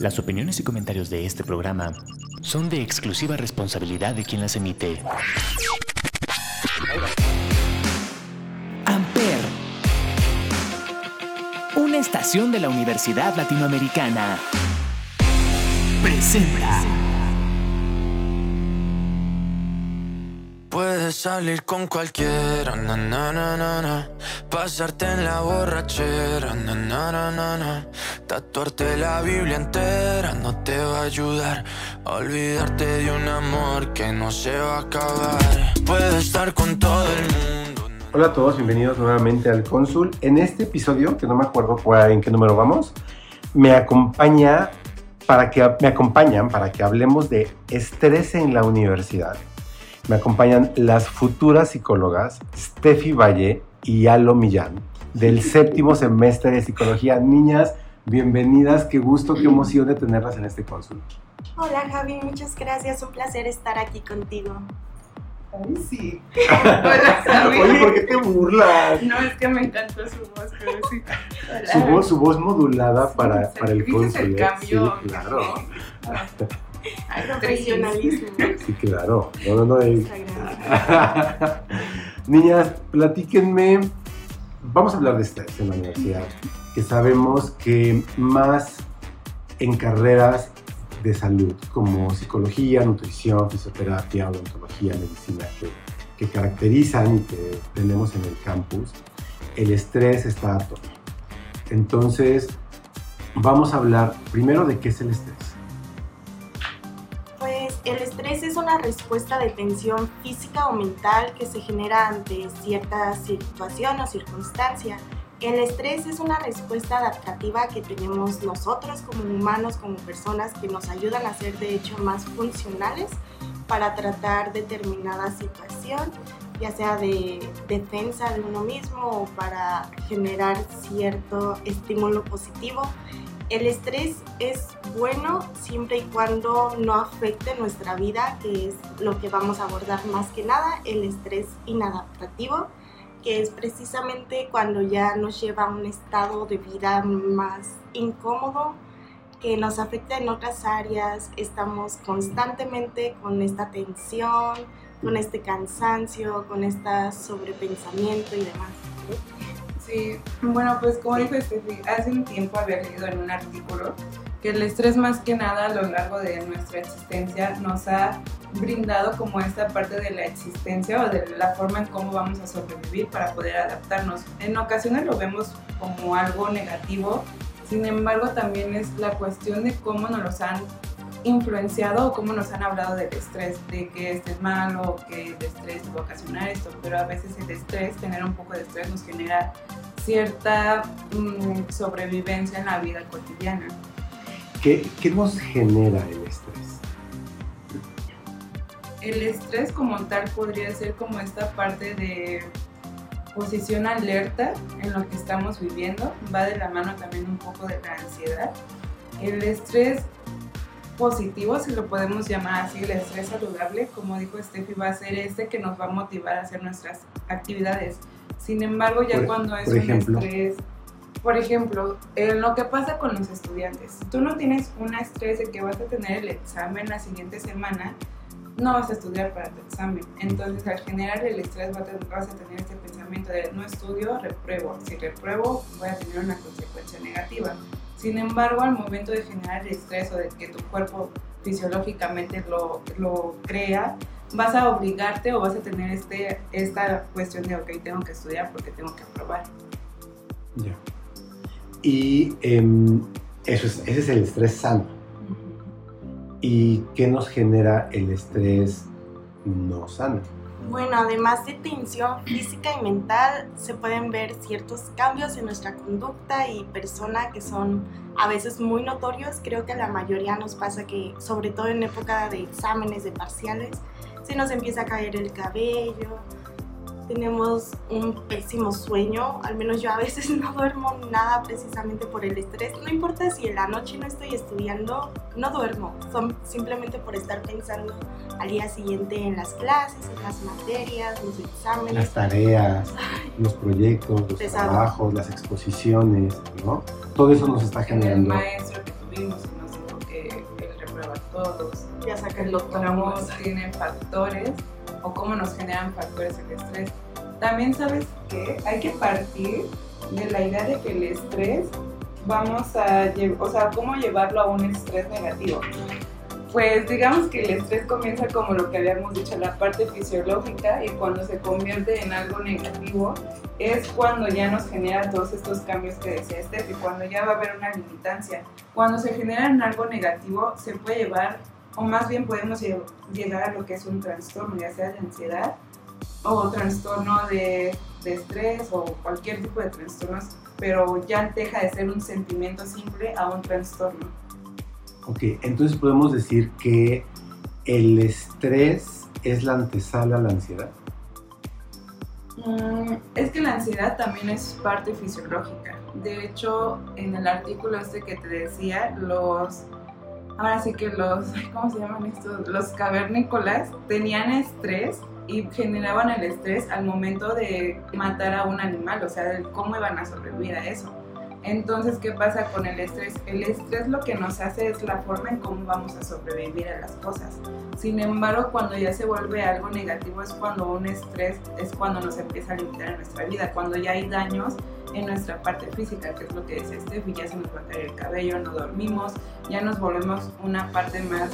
Las opiniones y comentarios de este programa son de exclusiva responsabilidad de quien las emite. Amper, una estación de la Universidad Latinoamericana, presenta. Puedes salir con cualquiera, na, na, na, na, pasarte en la borrachera, na, na, na, na, tatuarte la Biblia entera no te va a ayudar olvidarte de un amor que no se va a acabar. Puedes estar con todo el mundo. Hola a todos, bienvenidos nuevamente al Cónsul. En este episodio, que no me acuerdo en qué número vamos, me acompaña para que me acompañan para que hablemos de estrés en la universidad. Me acompañan las futuras psicólogas Steffi Valle y Alo Millán del séptimo semestre de psicología. Niñas, bienvenidas, qué gusto, qué emoción de tenerlas en este cónsul. Hola Javi, muchas gracias, un placer estar aquí contigo. Ay, sí. Hola, Javi. Oye, ¿por qué te burlas? No, es que me encantó su voz, pero sí. Hola. Su voz, su voz modulada para, Sí, para el ¿viste cónsul. el ¿eh? Sí, claro. Profesionalismo. Sí, claro. No, no, no. Niñas, platíquenme. Vamos a hablar de estrés en la universidad, que sabemos que más en carreras de salud como psicología, nutrición, fisioterapia, odontología, medicina, que, que caracterizan y que tenemos en el campus, el estrés está a tope. Entonces, vamos a hablar primero de qué es el estrés. El estrés es una respuesta de tensión física o mental que se genera ante cierta situación o circunstancia. El estrés es una respuesta adaptativa que tenemos nosotros como humanos, como personas que nos ayudan a ser de hecho más funcionales para tratar determinada situación, ya sea de defensa de uno mismo o para generar cierto estímulo positivo. El estrés es bueno siempre y cuando no afecte nuestra vida, que es lo que vamos a abordar más que nada, el estrés inadaptativo, que es precisamente cuando ya nos lleva a un estado de vida más incómodo, que nos afecta en otras áreas, estamos constantemente con esta tensión, con este cansancio, con este sobrepensamiento y demás. Sí, bueno, pues como dijo Steffi, hace un tiempo había leído en un artículo que el estrés más que nada a lo largo de nuestra existencia nos ha brindado como esta parte de la existencia o de la forma en cómo vamos a sobrevivir para poder adaptarnos. En ocasiones lo vemos como algo negativo, sin embargo también es la cuestión de cómo nos los han influenciado o cómo nos han hablado del estrés, de que este es malo, que el estrés te va a ocasionar esto, pero a veces el estrés, tener un poco de estrés nos genera cierta mm, sobrevivencia en la vida cotidiana. ¿Qué, qué nos genera el estrés? El estrés como tal podría ser como esta parte de posición alerta en lo que estamos viviendo, va de la mano también un poco de la ansiedad. El estrés positivo, si lo podemos llamar así, el estrés saludable, como dijo Steffi, va a ser este que nos va a motivar a hacer nuestras actividades. Sin embargo, ya Por- cuando es un ejemplo. estrés, por ejemplo, en lo que pasa con los estudiantes, tú no tienes un estrés de que vas a tener el examen la siguiente semana, no vas a estudiar para tu examen. Entonces, al generar el estrés, vas a vas a tener este pensamiento de no estudio, repruebo. Si repruebo, voy a tener una consecuencia negativa. Sin embargo, al momento de generar el estrés o de que tu cuerpo fisiológicamente lo, lo crea, vas a obligarte o vas a tener este, esta cuestión de, ok, tengo que estudiar porque tengo que aprobar. Ya. Y em, eso es, ese es el estrés sano. ¿Y qué nos genera el estrés no sano? Bueno, además de tensión física y mental, se pueden ver ciertos cambios en nuestra conducta y persona que son a veces muy notorios. Creo que a la mayoría nos pasa que, sobre todo en época de exámenes, de parciales, se nos empieza a caer el cabello, tenemos un pésimo sueño, al menos yo a veces no duermo nada precisamente por el estrés, no importa si en la noche no estoy estudiando, no duermo, son simplemente por estar pensando al día siguiente en las clases, en las materias, los exámenes. Las tareas, los proyectos, los Pesado. trabajos, las exposiciones, ¿no? Todo eso nos está En el generando. maestro que vimos y nos dijo que él reprueba todos. Ya saca el cómo tienen factores o cómo nos generan factores el estrés. También sabes que hay que partir de la idea de que el estrés vamos a, o sea, cómo llevarlo a un estrés negativo. Pues digamos que el estrés comienza como lo que habíamos dicho, la parte fisiológica y cuando se convierte en algo negativo es cuando ya nos genera todos estos cambios que decía Steph y cuando ya va a haber una limitancia. Cuando se genera en algo negativo se puede llevar, o más bien podemos lle- llegar a lo que es un trastorno, ya sea de ansiedad o trastorno de, de estrés o cualquier tipo de trastornos, pero ya deja de ser un sentimiento simple a un trastorno. Ok, entonces podemos decir que el estrés es la antesala a la ansiedad. Mm, es que la ansiedad también es parte fisiológica. De hecho, en el artículo este que te decía, los, ahora sí que los, ¿cómo se llaman estos? Los cavernícolas tenían estrés y generaban el estrés al momento de matar a un animal, o sea, cómo iban a sobrevivir a eso. Entonces, ¿qué pasa con el estrés? El estrés lo que nos hace es la forma en cómo vamos a sobrevivir a las cosas. Sin embargo, cuando ya se vuelve algo negativo es cuando un estrés es cuando nos empieza a limitar en nuestra vida, cuando ya hay daños en nuestra parte física, que es lo que decía Steffi, ya se nos va a caer el cabello, no dormimos, ya nos volvemos una parte más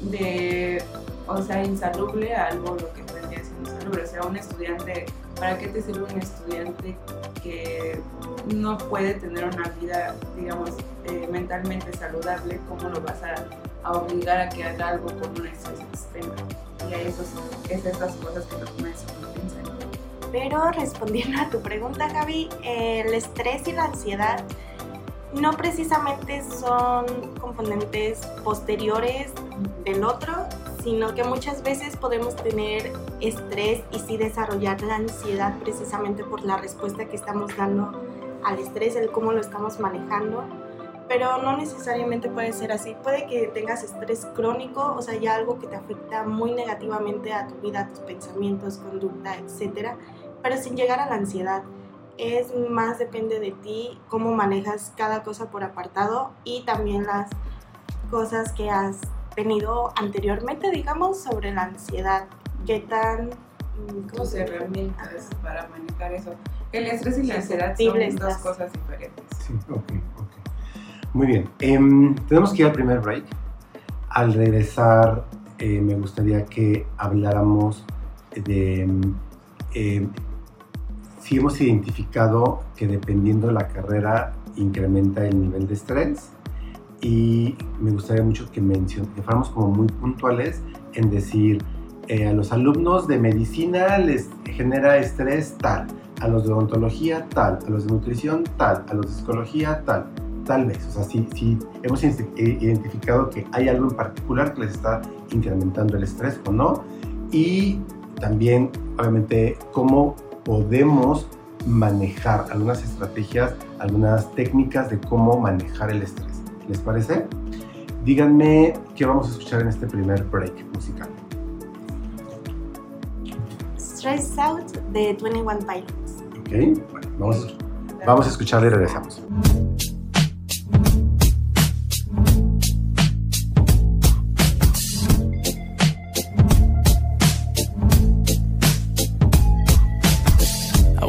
de, o sea, insalubre a algo lo que insalubre. O sea, un estudiante, ¿para qué te sirve un estudiante que no puede tener una vida, digamos, eh, mentalmente saludable? ¿Cómo lo vas a, a obligar a que haga algo con un estrés extremo? Y a esos, es esas cosas que los maestros no piensan. Pero respondiendo a tu pregunta, Gaby, el estrés y la ansiedad no precisamente son componentes posteriores del otro, sino que muchas veces podemos tener estrés y sí desarrollar la ansiedad precisamente por la respuesta que estamos dando al estrés, el cómo lo estamos manejando. Pero no necesariamente puede ser así. Puede que tengas estrés crónico, o sea, ya algo que te afecta muy negativamente a tu vida, a tus pensamientos, conducta, etcétera pero sin llegar a la ansiedad. Es más depende de ti cómo manejas cada cosa por apartado y también las cosas que has tenido anteriormente, digamos, sobre la ansiedad. ¿Qué tan... mm, ¿cómo tus herramientas para manejar eso. El estrés y la ansiedad son Susceptible dos estás. cosas diferentes. Sí, ok, ok. Muy bien. Em, tenemos que ir al primer break. Al regresar, eh, me gustaría que habláramos de em, si hemos identificado que dependiendo de la carrera incrementa el nivel de estrés y me gustaría mucho que, mencion que fuéramos como muy puntuales en decir eh, a los alumnos de medicina les genera estrés tal, a los de odontología tal, a los de nutrición tal, a los de psicología tal, tal vez. O sea, si, si hemos identificado que hay algo en particular que les está incrementando el estrés o no. Y también, obviamente, cómo podemos manejar algunas estrategias, algunas técnicas de cómo manejar el estrés. ¿Les parece? Díganme qué vamos a escuchar en este primer break musical. Stress Out de 21 Pilots. ¿Ok? Bueno, vamos a, vamos a escucharla y regresamos.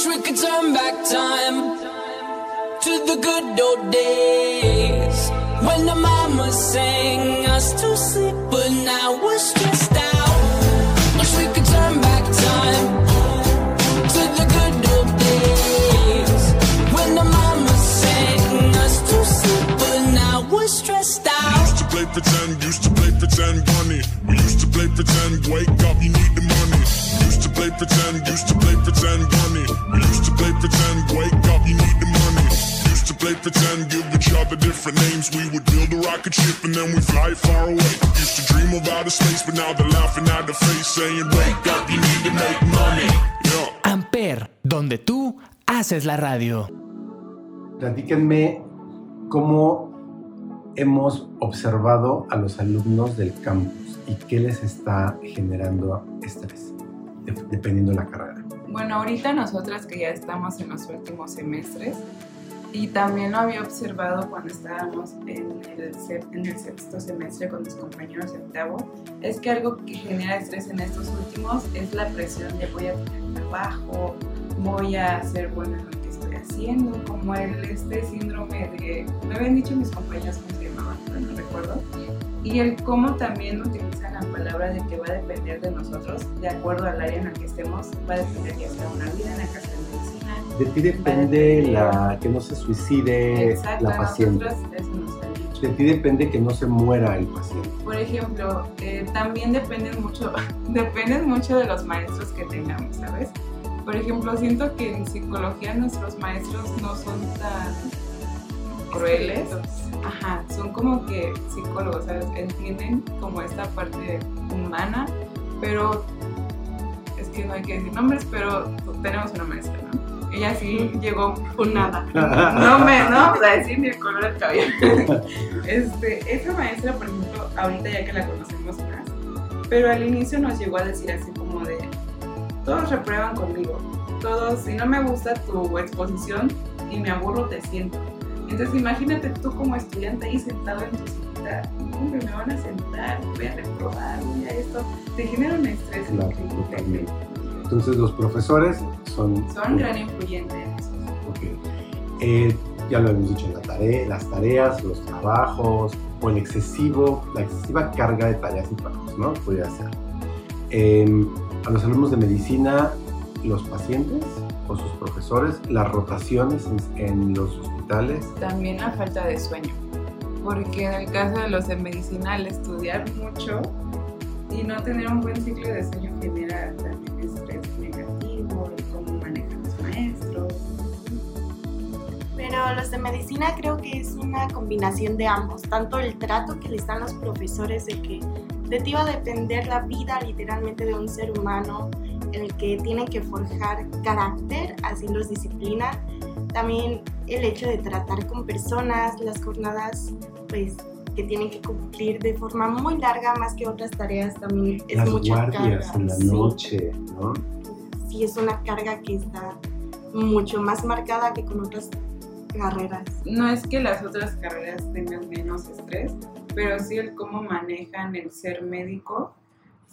Wish we could turn back time to the good old days when the mama sang us to sleep, but now we're stressed out. Wish we could turn back time to the good old days when the mama sang us to sleep, but now we're stressed out. Used to play pretend, used to play pretend bunny. We pretend, wake up, you need the money. Used to play pretend, used to play pretend. We used to play pretend, wake up, you need the money. Used to play pretend, give each other different names. We would build a rocket ship and then we fly far away. Used to dream of outer space, but now they're laughing at the face, saying, Wake up, you need to make money. Yeah. Amper, donde tú haces la radio. Platíquenme cómo hemos observado a los alumnos del campus y qué les está generando estrés, de- dependiendo de la carrera. Bueno, ahorita nosotras que ya estamos en los últimos semestres y también lo había observado cuando estábamos en el, en el sexto semestre con mis compañeros de octavo, es que algo que genera estrés en estos últimos es la presión de voy a tener trabajo, voy a ser buena en lo que estoy haciendo, como el este síndrome de, me habían dicho mis compañeros cómo se llamaba, pero no recuerdo, y el cómo también utilizan la palabra de que va a depender de nosotros, de acuerdo al área en el que estemos, va a depender ya sea una vida en la casa de medicina. De ti depende la, que no se suicide Exacto, la paciente. nosotros eso nos han dicho. De ti depende que no se muera el paciente. Por ejemplo, eh, también dependen mucho, dependen mucho de los maestros que tengamos, ¿sabes? Por ejemplo, siento que en psicología nuestros maestros no son tan crueles. Ajá, son como que psicólogos, ¿sabes? Entienden como esta parte humana, pero es que no hay que decir nombres, pero tenemos una maestra, ¿no? Ella sí llegó Por nada. no me, no vamos a decir ni el color del cabello. Este, esa maestra, por ejemplo, ahorita ya que la conocemos más, pero al inicio nos llegó a decir así como de, todos reprueban conmigo, todos, si no me gusta tu exposición y me aburro, te siento. Entonces imagínate tú como estudiante ahí sentado en tu cita, hombre, me van a sentar, voy a reprobar, voy a esto, te genera un estrés Claro, increíble. Entonces los profesores son... Son gran influyente en eso. Ok. Eh, ya lo hemos dicho, la tarea, las tareas, los trabajos, o el excesivo, la excesiva carga de tareas y trabajos, ¿no? Podría ser. Eh, a los alumnos de medicina, los pacientes o sus profesores, las rotaciones en, en los hospitales, también la falta de sueño. Porque en el caso de los de medicina, al estudiar mucho y no tener un buen ciclo de sueño genera también estrés negativo y cómo manejan los maestros. Pero los de medicina creo que es una combinación de ambos, tanto el trato que les dan los profesores de que de ti va a depender la vida literalmente de un ser humano en el que tienen que forjar carácter, así los disciplina. También el hecho de tratar con personas, las jornadas pues que tienen que cumplir de forma muy larga más que otras tareas también es las mucha guardias carga. en la sí. noche, ¿no? Sí, es una carga que está mucho más marcada que con otras carreras. No es que las otras carreras tengan menos estrés, pero sí el cómo manejan el ser médico,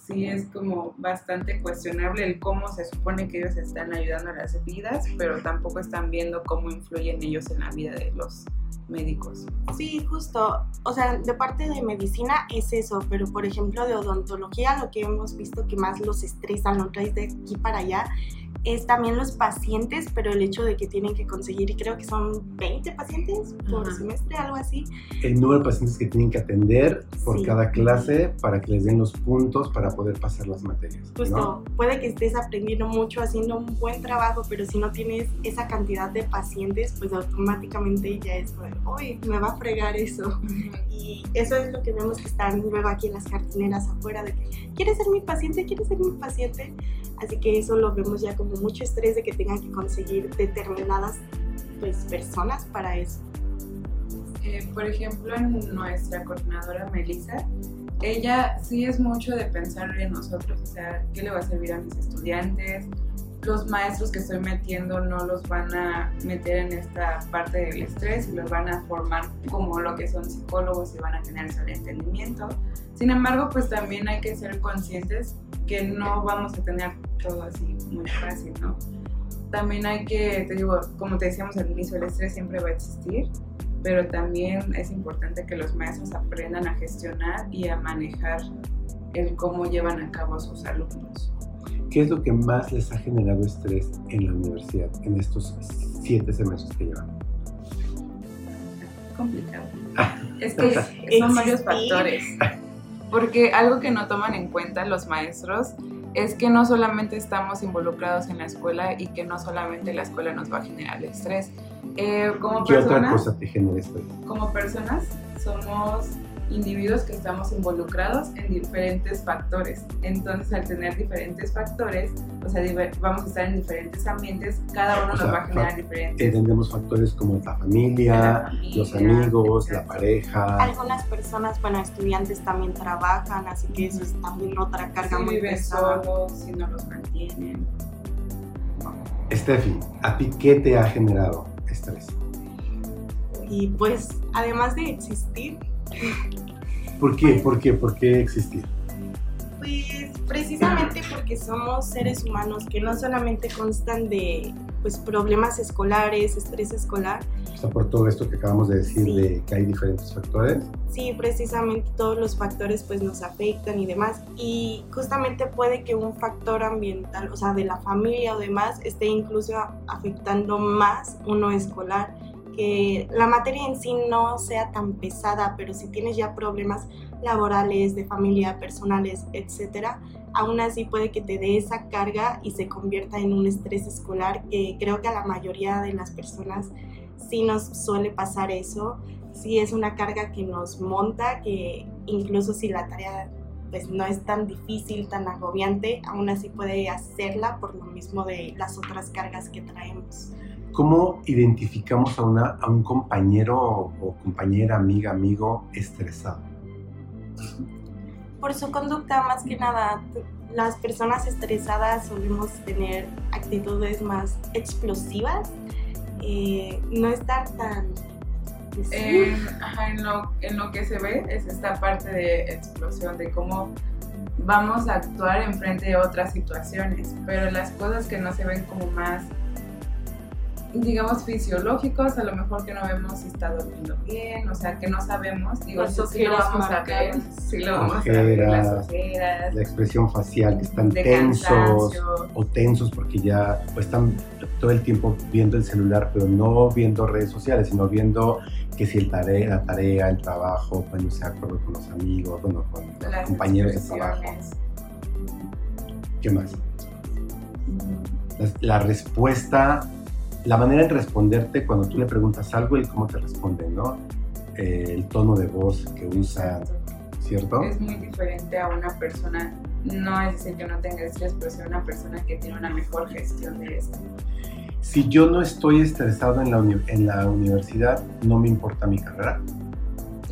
sí es como bastante cuestionable el cómo se supone que ellos están ayudando a las vidas, pero tampoco están viendo cómo influyen ellos en la vida de los médicos. Sí, justo. O sea, de parte de medicina es eso, pero por ejemplo de odontología lo que hemos visto que más los estresa, los traes de aquí para allá, es también los pacientes, pero el hecho de que tienen que conseguir, y creo que son 20 pacientes por Ajá. semestre, algo así. El número de pacientes que tienen que atender por Sí. cada clase para que les den los puntos para poder pasar las materias. Justo, ¿no? puede que estés aprendiendo mucho, haciendo un buen trabajo, pero si no tienes esa cantidad de pacientes, pues automáticamente ya es, uy, me va a fregar eso. Y eso es lo que vemos que están luego aquí en las cartineras afuera de que, ¿quieres ser mi paciente? ¿Quieres ser mi paciente? Así que eso lo vemos ya como mucho estrés de que tengan que conseguir determinadas pues, personas para eso. Eh, por ejemplo, en nuestra coordinadora Melissa, ella sí es mucho de pensar en nosotros, o sea, qué le va a servir a mis estudiantes. Los maestros que estoy metiendo no los van a meter en esta parte del estrés y los van a formar como lo que son psicólogos y van a tener ese entendimiento. Sin embargo, pues también hay que ser conscientes que no vamos a tener todo así muy fácil, ¿no? También hay que, te digo, como te decíamos al inicio, el estrés siempre va a existir, pero también es importante que los maestros aprendan a gestionar y a manejar el cómo llevan a cabo a sus alumnos. ¿Qué es lo que más les ha generado estrés en la universidad en estos siete semestres que llevan? complicado. Es que son varios Existir. factores. Porque algo que no toman en cuenta los maestros es que no solamente estamos involucrados en la escuela y que no solamente la escuela nos va a generar estrés. Eh, como, ¿Qué otra personas, cosa te genera estrés? como personas somos individuos que estamos involucrados en diferentes factores. Entonces, al tener diferentes factores, o sea, vamos a estar en diferentes ambientes, cada uno O nos sea, va a generar diferentes Entendemos factores como la la familia, familia, los amigos, la pareja. Algunas personas, bueno, estudiantes también trabajan, así que eso es también otra carga si muy viven pesada. solos, si no los mantienen. Steffi, ¿a ti qué te ha generado estrés? Y pues, además de existir, ¿Por qué? ¿Por qué? ¿Por qué existir? Pues precisamente porque somos seres humanos que no solamente constan de pues problemas escolares, estrés escolar, O sea, por todo esto que acabamos de decir Sí. de que hay diferentes factores. sí, precisamente todos los factores pues nos afectan y demás y justamente puede que un factor ambiental, o sea, de la familia o demás esté incluso afectando más uno escolar que la materia en sí no sea tan pesada, pero si tienes ya problemas laborales, de familia, personales, etcétera, aún así puede que te dé esa carga y se convierta en un estrés escolar que creo que a la mayoría de las personas sí nos suele pasar eso, sí es una carga que nos monta, que incluso si la tarea pues no es tan difícil, tan agobiante, aún así puede hacerla por lo mismo de las otras cargas que traemos. ¿Cómo identificamos a, una, a un compañero o, o compañera, amiga, amigo estresado? Por su conducta, más que nada, las personas estresadas solemos tener actitudes más explosivas, eh, no estar tan... pues, En, ajá, en lo, en lo que se ve es esta parte de explosión, de cómo vamos a actuar en frente de otras situaciones, pero las cosas que no se ven como más, digamos, fisiológicos, a lo mejor que no vemos si está durmiendo bien, o sea, que no sabemos, digo, eso sí lo vamos a ver, sí lo vamos a ver, las Ojeras, La expresión facial, que están tensos cansancio. o tensos porque ya pues, están todo el tiempo viendo el celular, pero no viendo redes sociales, sino viendo que si el tarea, la tarea, el trabajo, poniéndose de acuerdo con los amigos, bueno, con los las compañeros de trabajo. ¿Qué más? Mm, La, la respuesta, la manera de responderte cuando tú le preguntas algo y cómo te responden, ¿no? Eh, el tono de voz que usa, ¿cierto? es muy diferente a una persona, no es decir que no tenga estrés, pero ser una persona que tiene una mejor gestión de esto. Si yo no estoy estresado en la, en la universidad, no me importa mi carrera.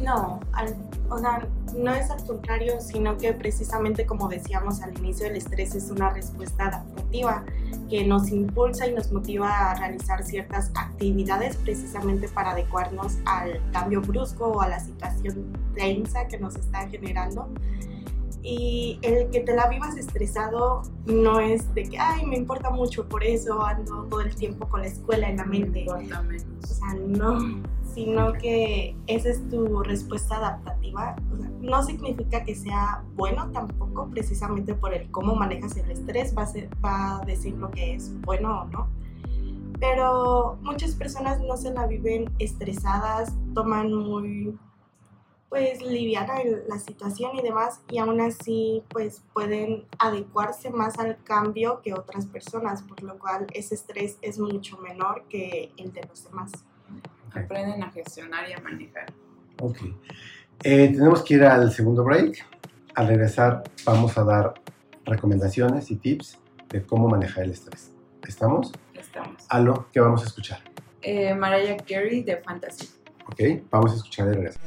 No, al- o sea, no es al contrario, sino que precisamente como decíamos al inicio, el estrés es una respuesta adaptativa que nos impulsa y nos motiva a realizar ciertas actividades precisamente para adecuarnos al cambio brusco o a la situación tensa que nos está generando. Y el que te la vivas estresado no es de que, ay, me importa mucho, por eso ando todo el tiempo con la escuela en la mente. Importa menos. O sea, no, sino que esa es tu respuesta adaptativa. O sea, no significa que sea bueno tampoco, precisamente por el cómo manejas el estrés, va a, ser- va a decir lo que es bueno o no. Pero muchas personas no se la viven estresadas, toman muy pues liviana el- la situación y demás y aún así pues pueden adecuarse más al cambio que otras personas, por lo cual ese estrés es mucho menor que el de los demás. Aprenden a gestionar y a manejar. Ok. Eh, tenemos que ir al segundo break. Al regresar vamos a dar recomendaciones y tips de cómo manejar el estrés. ¿Estamos? Estamos. Aló, ¿qué vamos a escuchar? Eh, Mariah Carey de Fantasy. Ok, vamos a escuchar de regreso.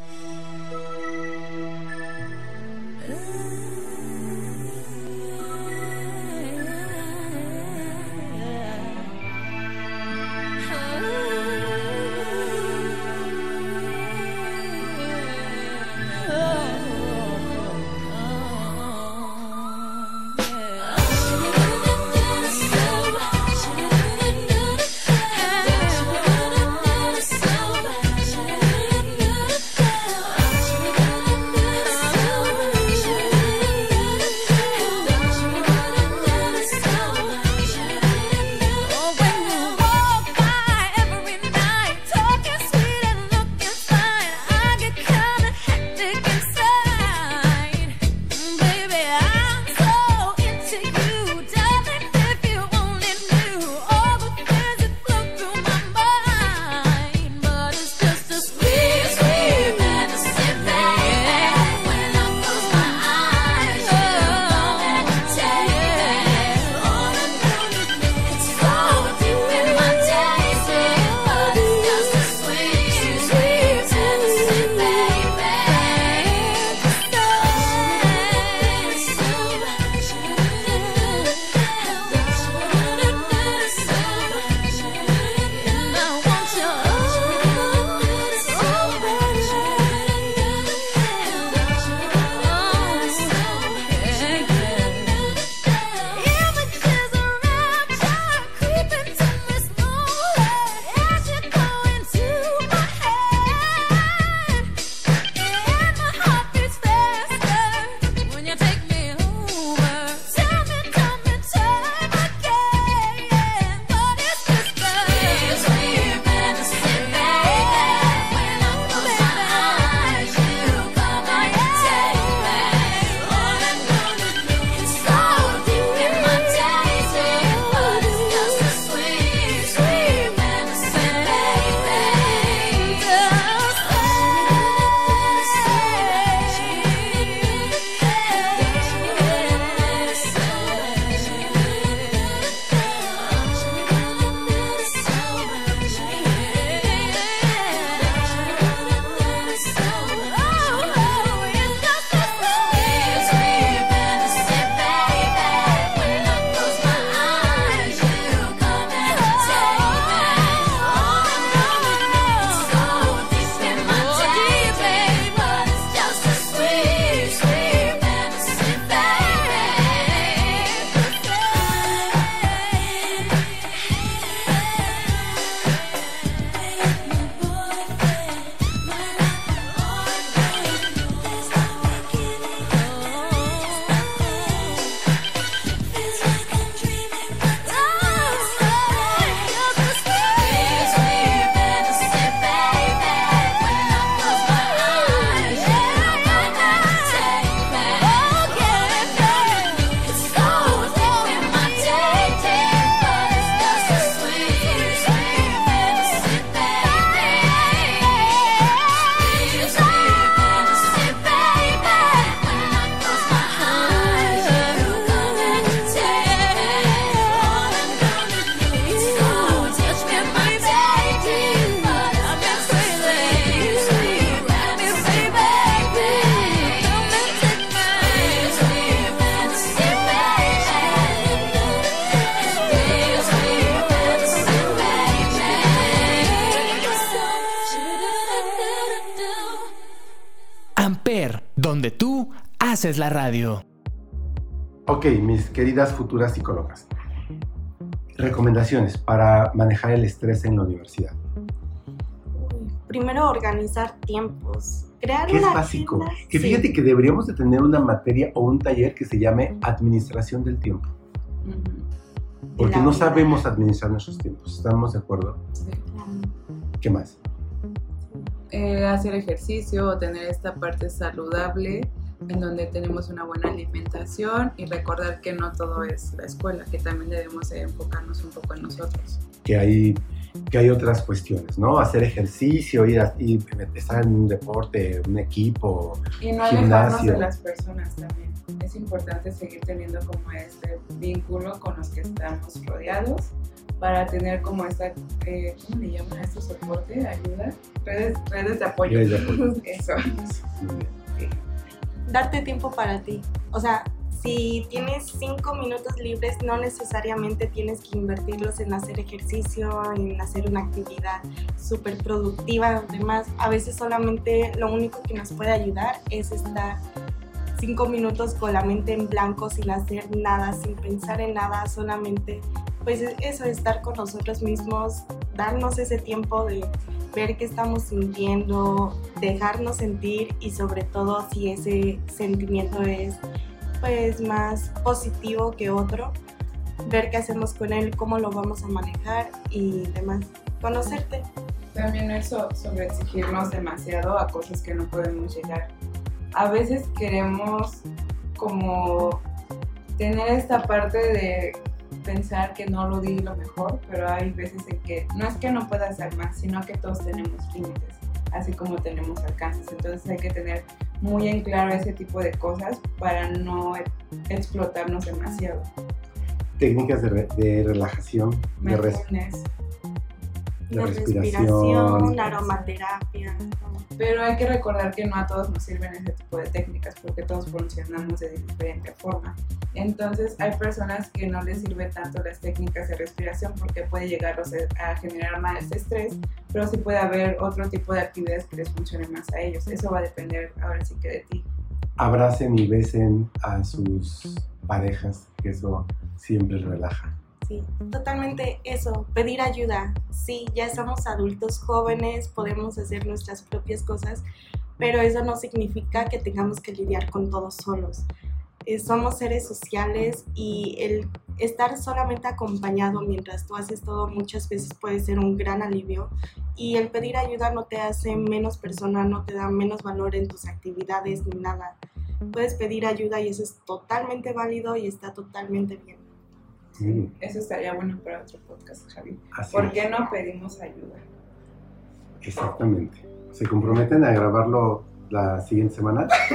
Haces la radio. Ok, mis queridas futuras psicólogas. Recomendaciones para manejar el estrés en la universidad. Primero, organizar tiempos. Crear ¿Qué es básico? agenda- Que sí, fíjate que deberíamos de tener una materia o un taller que se llame Administración del Tiempo. Porque no vida. sabemos administrar nuestros tiempos. ¿Estamos de acuerdo? Sí. claro. ¿Qué más? Eh, hacer ejercicio, tener esta parte saludable en donde tenemos una buena alimentación y recordar que no todo es la escuela, que también debemos de enfocarnos un poco en nosotros. Que hay, que hay otras cuestiones, ¿no? Hacer ejercicio, ir a ir, estar en un deporte, un equipo. Y no alejarnos Gimnasio. de las personas también. Es importante seguir teniendo como este vínculo con los que estamos rodeados para tener como esta, eh, ¿cómo le llaman a esto? Soporte, ayuda, redes, redes de apoyo. Redes de apoyo. Eso. Muy bien. Darte tiempo para ti. O sea, si tienes cinco minutos libres, no necesariamente tienes que invertirlos en hacer ejercicio, en hacer una actividad súper productiva. Además, a veces solamente lo único que nos puede ayudar es estar cinco minutos con la mente en blanco, sin hacer nada, sin pensar en nada, solamente, pues eso, estar con nosotros mismos, darnos ese tiempo de ver qué estamos sintiendo, dejarnos sentir y sobre todo si ese sentimiento es pues más positivo que otro, ver qué hacemos con él, cómo lo vamos a manejar y demás. Conocerte. También eso sobre exigirnos demasiado a cosas que no podemos llegar. A veces queremos como tener esta parte de pensar que no lo di lo mejor, pero hay veces en que no es que no pueda hacer más, sino que todos tenemos límites, así como tenemos alcances. Entonces hay que tener muy en claro ese tipo de cosas para no explotarnos demasiado. Técnicas de, re- de relajación, de, res- respiración. aromaterapia. Pero hay que recordar que no a todos nos sirven ese tipo de técnicas porque todos funcionamos de diferente forma. Entonces hay personas que no les sirve tanto las técnicas de respiración porque puede llegarlos a generar más estrés, pero sí puede haber otro tipo de actividades que les funcionen más a ellos. Eso va a depender ahora sí que de ti. Abracen y besen a sus parejas, que eso siempre relaja. Sí, totalmente eso, pedir ayuda. Sí, ya somos adultos jóvenes, podemos hacer nuestras propias cosas, pero eso no significa que tengamos que lidiar con todo solos. Eh, somos seres sociales y el estar solamente acompañado mientras tú haces todo muchas veces puede ser un gran alivio y el pedir ayuda no te hace menos persona, no te da menos valor en tus actividades ni nada. Puedes pedir ayuda y eso es totalmente válido y está totalmente bien. Mm, Eso estaría bueno para otro podcast, Javi. así ¿Por es. qué no pedimos ayuda? Exactamente. ¿Se comprometen a grabarlo la siguiente semana?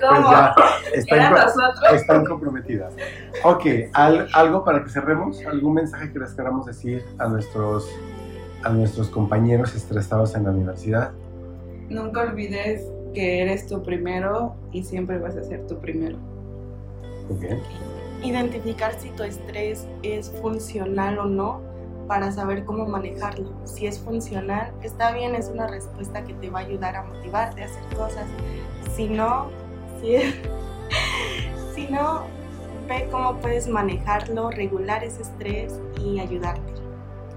¿Cómo? Pues ya, están, ¿Eran co- nosotros? están comprometidas. Ok, ¿al- ¿algo para que cerremos? ¿Algún mensaje que les queramos decir a nuestros, a nuestros compañeros estresados en la universidad? Nunca olvides que eres tu primero y siempre vas a ser tu primero. Muy bien. Identificar si tu estrés es funcional o no para saber cómo manejarlo. Si es funcional, está bien, es una respuesta que te va a ayudar a motivarte a hacer cosas. Si no, si, si no, ve cómo puedes manejarlo, regular ese estrés y ayudarte.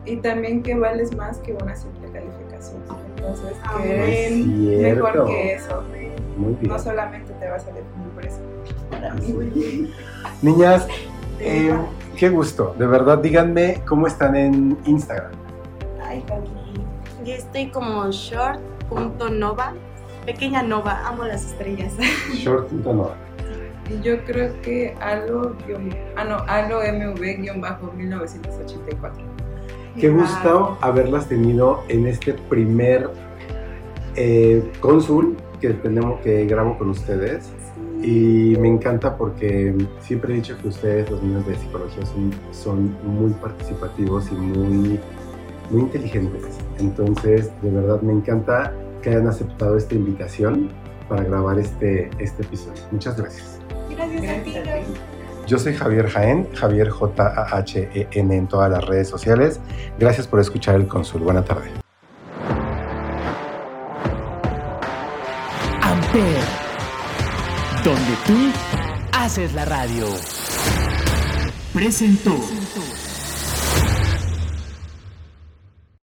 Y también que vales más que una simple calificación. Entonces, que Es cierto. mejor que eso. Muy bien. No solamente te vas a definir por eso. Niñas, eh, qué gusto. De verdad, díganme cómo están en Instagram. Ay. Yo estoy como short.nova, pequeña nova, amo las estrellas. Short.nova. Y Yo creo que Alo, guión- ah, no, Alo MV-1984. Qué gusto haberlas tenido en este primer eh, cónsul que tenemos que grabo con ustedes. Y me encanta porque siempre he dicho que ustedes, los niños de psicología, son, son muy participativos y muy, muy inteligentes. Entonces, de verdad, me encanta que hayan aceptado esta invitación para grabar este, este episodio. Muchas gracias. Gracias a ti, Gracias a Gaby. ti. Yo soy Javier Jaén, Javier J-A-H-E-N en todas las redes sociales. Gracias por escuchar el Cónsul. Buena tarde. Donde tú Haces la radio. Presentó